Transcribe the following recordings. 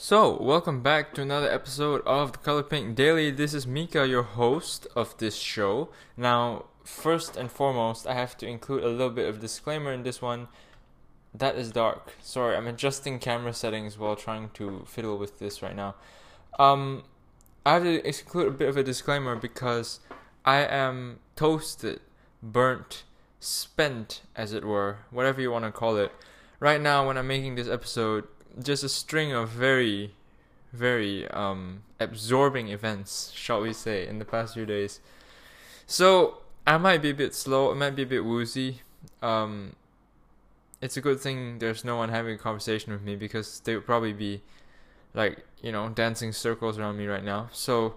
So, welcome back to another episode of the Color Pink Daily. This is Mika, your host of this show. Now, first and foremost, I have to include a little bit of disclaimer in this one. That is dark. Sorry, I'm adjusting camera settings while trying to fiddle with this right now. Um, I have to include a bit of a disclaimer because I am toasted, burnt, spent, as it were, whatever you want to call it. Right now, when I'm making this episode, just a string of very, very um, absorbing events, shall we say, in the past few days. So I might be a bit slow. It might be a bit woozy. Um, it's a good thing there's no one having a conversation with me because they would probably be like you know dancing circles around me right now. So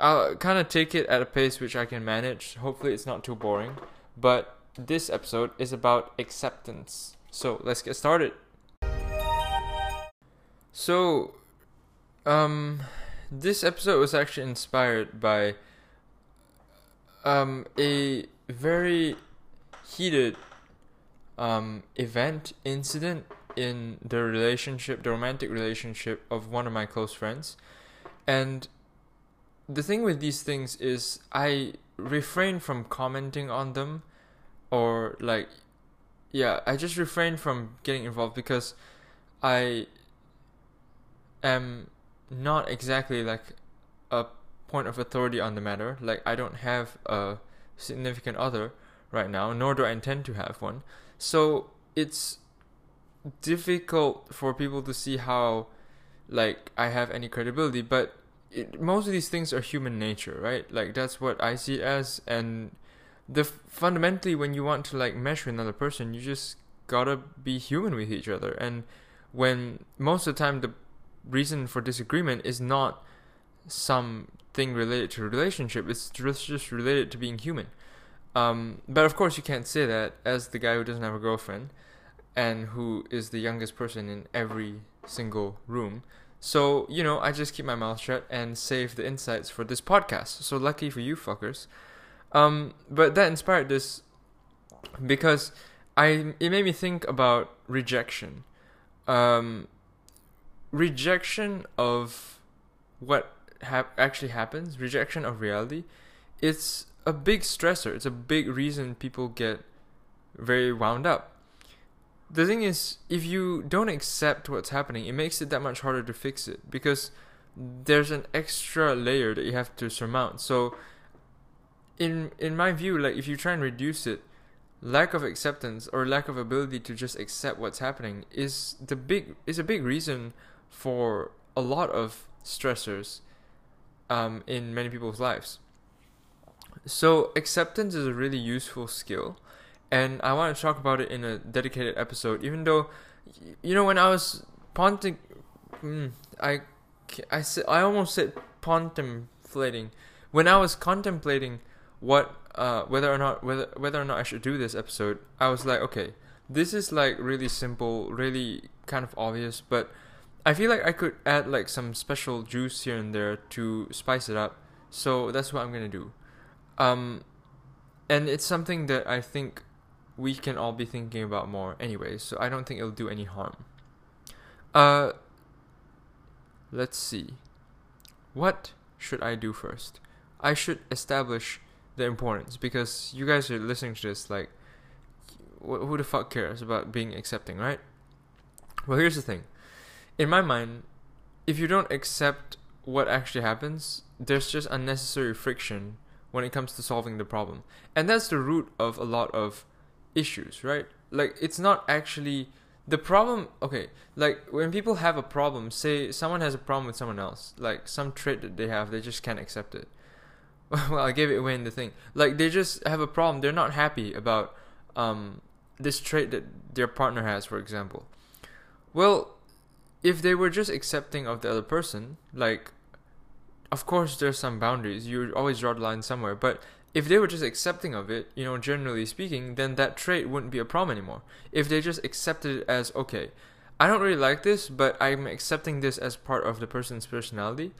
I'll kind of take it at a pace which I can manage. Hopefully, it's not too boring. But this episode is about acceptance. So let's get started. So, um, this episode was actually inspired by um a very heated um event incident in the relationship, the romantic relationship of one of my close friends, and the thing with these things is I refrain from commenting on them, or like, yeah, I just refrain from getting involved because I am not exactly like a point of authority on the matter. Like I don't have a significant other right now, nor do I intend to have one. So it's difficult for people to see how like I have any credibility, but it, most of these things are human nature, right? Like that's what I see as and the fundamentally when you want to like mesh with another person, you just gotta be human with each other. And when most of the time the reason for disagreement is not something related to relationship. It's just related to being human. Um, but of course, you can't say that as the guy who doesn't have a girlfriend and who is the youngest person in every single room. So, you know, I just keep my mouth shut and save the insights for this podcast. So, lucky for you fuckers. Um, but that inspired this because I it made me think about rejection. Um, rejection of what hap- actually happens, rejection of reality, it's a big stressor. It's a big reason people get very wound up. The thing is, if you don't accept what's happening, it makes it that much harder to fix it because there's an extra layer that you have to surmount. So, in in my view, like if you try and reduce it, lack of acceptance or lack of ability to just accept what's happening is the big is a big reason for a lot of stressors um, in many people's lives. So, acceptance is a really useful skill, and I want to talk about it in a dedicated episode. Even though, you know, when I was ponting, mm, I, I, I almost said contemplating. When I was contemplating what, uh, whether or not whether whether or not I should do this episode, I was like, okay, this is like really simple, really kind of obvious, but I feel like I could add like some special juice here and there to spice it up. So that's what I'm gonna do. Um, and it's something that I think we can all be thinking about more anyway. So I don't think it'll do any harm. Uh, let's see. What should I do first? I should establish the importance because you guys are listening to this like, who the fuck cares about being accepting, right? Well, here's the thing in my mind, if you don't accept what actually happens, there's just unnecessary friction when it comes to solving the problem. And that's the root of a lot of issues, right? Like, it's not actually the problem. Okay, like when people have a problem, say someone has a problem with someone else, like some trait that they have, they just can't accept it. well, I gave it away in the thing. Like, they just have a problem, they're not happy about um, this trait that their partner has, for example. Well, if they were just accepting of the other person, like, of course there's some boundaries. You always draw the line somewhere. But if they were just accepting of it, you know, generally speaking, then that trait wouldn't be a problem anymore. If they just accepted it as okay, I don't really like this, but I'm accepting this as part of the person's personality.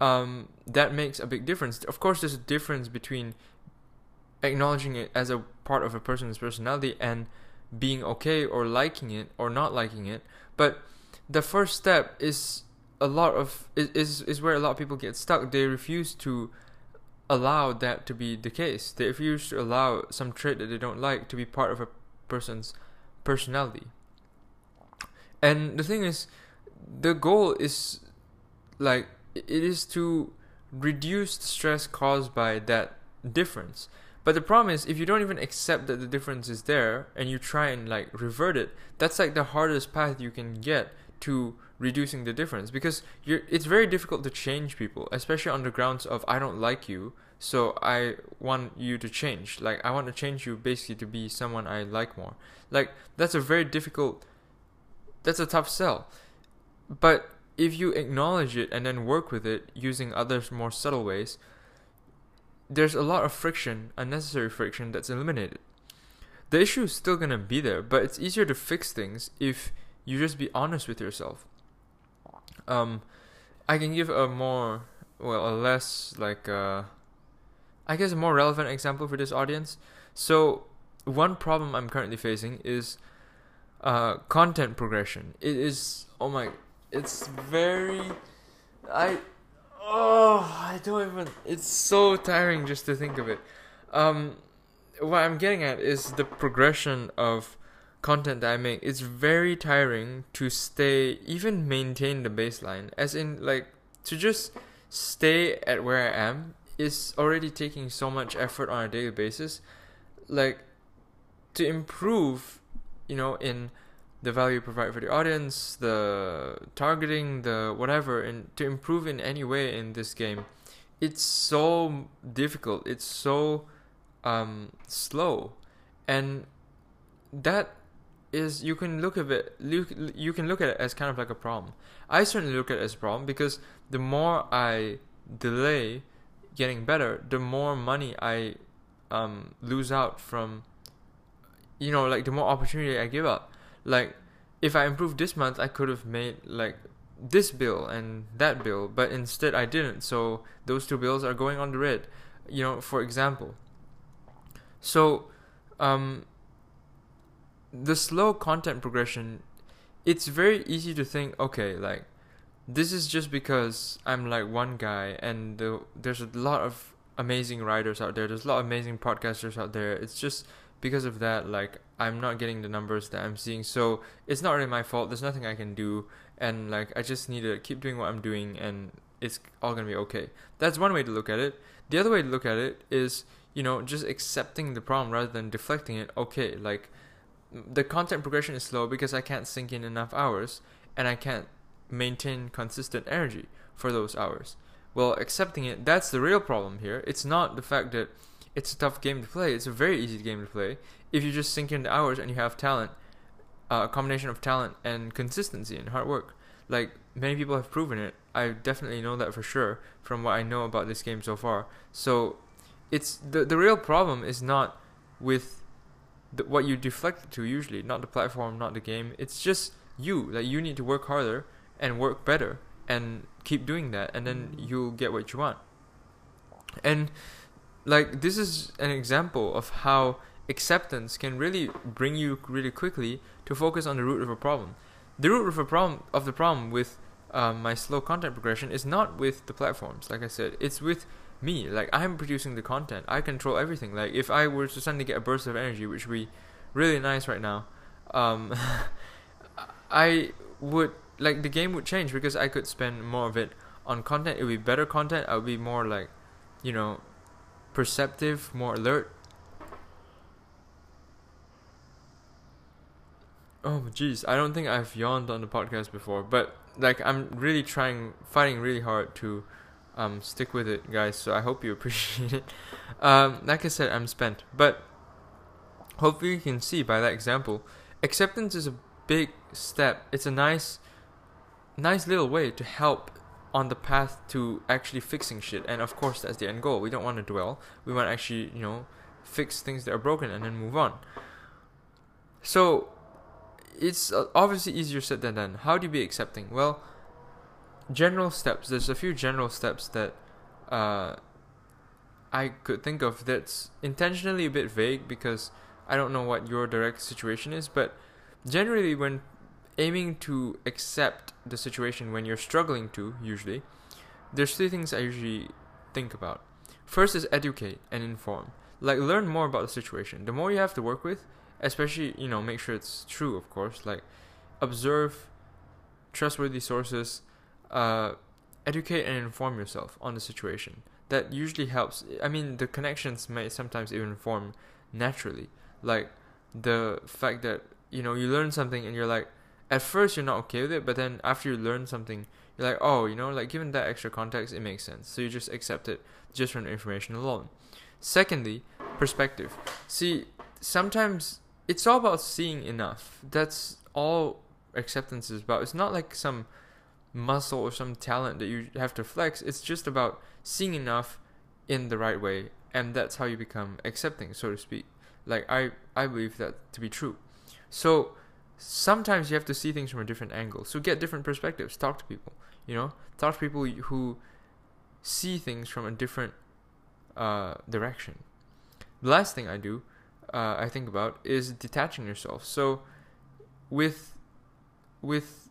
Um, that makes a big difference. Of course, there's a difference between acknowledging it as a part of a person's personality and being okay or liking it or not liking it. But the first step is a lot of is is where a lot of people get stuck. They refuse to allow that to be the case. They refuse to allow some trait that they don't like to be part of a person's personality. And the thing is, the goal is like it is to reduce the stress caused by that difference. But the problem is, if you don't even accept that the difference is there and you try and like revert it, that's like the hardest path you can get to reducing the difference because it's very difficult to change people especially on the grounds of i don't like you so i want you to change. Like i want to change you basically to be someone i like more. Like that's a very difficult that's a tough sell. But if you acknowledge it and then work with it using other more subtle ways there's a lot of friction unnecessary friction that's eliminated. The issue is still going to be there but it's easier to fix things if you just be honest with yourself. Um, I can give a more, well, a less like, uh, I guess a more relevant example for this audience. So, one problem I'm currently facing is uh, content progression. It is, oh my, it's very, I, oh, I don't even, it's so tiring just to think of it. Um, what I'm getting at is the progression of content that I make, it's very tiring to stay, even maintain the baseline. As in, like, to just stay at where I am is already taking so much effort on a daily basis. Like, to improve, you know, in the value you provide for the audience, the targeting, the whatever, and to improve in any way in this game, it's so difficult. It's so um, slow, and that is you can look at it you can look at it as kind of like a problem. I certainly look at it as a problem because the more I delay getting better, the more money I um, lose out from you know like the more opportunity I give up. Like if I improved this month, I could have made like this bill and that bill, but instead I didn't. So those two bills are going on the red. You know, for example. So um, the slow content progression, it's very easy to think, okay, like this is just because I'm like one guy and the, there's a lot of amazing writers out there. There's a lot of amazing podcasters out there. It's just because of that, like I'm not getting the numbers that I'm seeing. So it's not really my fault. There's nothing I can do, and like I just need to keep doing what I'm doing, and it's all gonna be okay. That's one way to look at it. The other way to look at it is, you know, just accepting the problem rather than deflecting it. Okay, like the content progression is slow because I can't sink in enough hours and I can't maintain consistent energy for those hours. Well, accepting it, that's the real problem here. It's not the fact that it's a tough game to play. It's a very easy game to play if you just sink in the hours and you have talent, uh, a combination of talent and consistency and hard work. Like many people have proven it. I definitely know that for sure from what I know about this game so far. So, it's the the real problem is not with the, what you deflect to usually, not the platform, not the game. It's just you. Like you need to work harder and work better and keep doing that, and then you'll get what you want. And like this is an example of how acceptance can really bring you really quickly to focus on the root of a problem. The root of a problem of the problem with um, my slow content progression is not with the platforms, like I said. It's with me. Like I'm producing the content. I control everything. Like if I were to suddenly get a burst of energy, which would be really nice right now, um, I would like the game would change because I could spend more of it on content. It would be better content. I would be more like, you know, perceptive, more alert. Oh jeez, I don't think I've yawned on the podcast before, but like I'm really trying, fighting really hard to um, stick with it, guys. So I hope you appreciate it. Um, like I said, I'm spent, but hopefully you can see by that example, acceptance is a big step. It's a nice, nice little way to help on the path to actually fixing shit. And of course, that's the end goal. We don't want to dwell. We want to actually, you know, fix things that are broken and then move on. So it's uh, obviously easier said than done. How do you be accepting? Well general steps. There's a few general steps that uh, I could think of that's intentionally a bit vague because I don't know what your direct situation is, but generally when aiming to accept the situation when you're struggling to usually there's three things i usually think about first is educate and inform like learn more about the situation the more you have to work with especially you know make sure it's true of course like observe trustworthy sources uh, educate and inform yourself on the situation. That usually helps. I mean the connections may sometimes even form naturally. Like the fact that you know you learn something and you're like at first you're not okay with it but then after you learn something you're like oh you know like given that extra context it makes sense. So you just accept it just from the information alone. Secondly perspective. See sometimes it's all about seeing enough. That's all acceptance is about. It's not like some muscle or some talent that you have to flex it's just about seeing enough in the right way and that's how you become accepting so to speak. Like i i believe that to be true. So sometimes you have to see things from a different angle. So get different perspectives. Talk to people you know? Talk to people who see things from a different uh, direction. The last thing i do uh, i think about is detaching yourself. So with with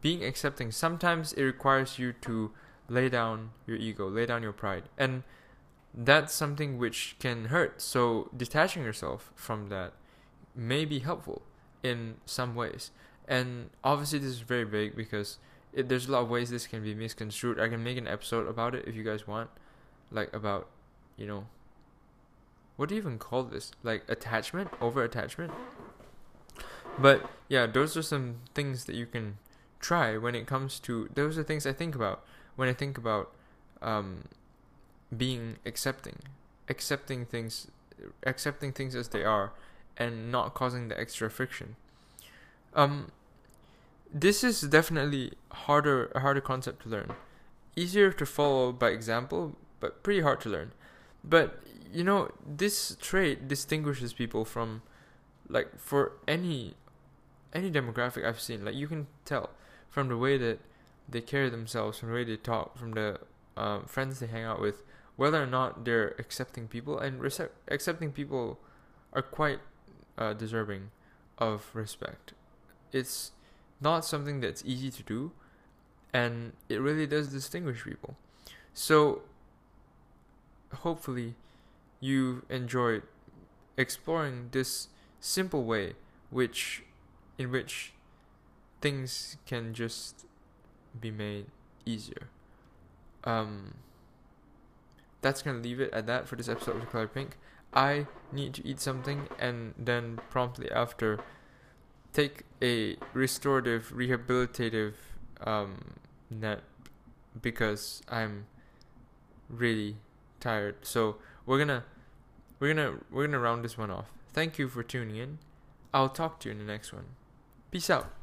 being accepting sometimes it requires you to lay down your ego lay down your pride and that's something which can hurt. So detaching yourself from that may be helpful in some ways. And obviously, this is very big because it, there's a lot of ways this can be misconstrued. I can make an episode about it if you guys want, like about, you know, what do you even call this? Like attachment, over attachment. But yeah, those are some things that you can try when it comes to. Those are things I think about when I think about um, being accepting, accepting things, accepting things as they are, and not causing the extra friction. Um, this is definitely harder a harder concept to learn. Easier to follow by example, but pretty hard to learn. But you know, this trait distinguishes people from like for any any demographic I've seen, like you can tell from the way that they carry themselves, from the way they talk, from the um, friends they hang out with, whether or not they're accepting people and rece- accepting people are quite uh, deserving of respect. It's not something that's easy to do, and it really does distinguish people. So, hopefully, you enjoyed exploring this simple way, which in which things can just be made easier. Um, that's gonna leave it at that for this episode of The Color Pink. I need to eat something and then promptly after take a restorative, rehabilitative um, nap because I'm really tired. So we're gonna we're gonna we're gonna round this one off. Thank you for tuning in. I'll talk to you in the next one. Peace out.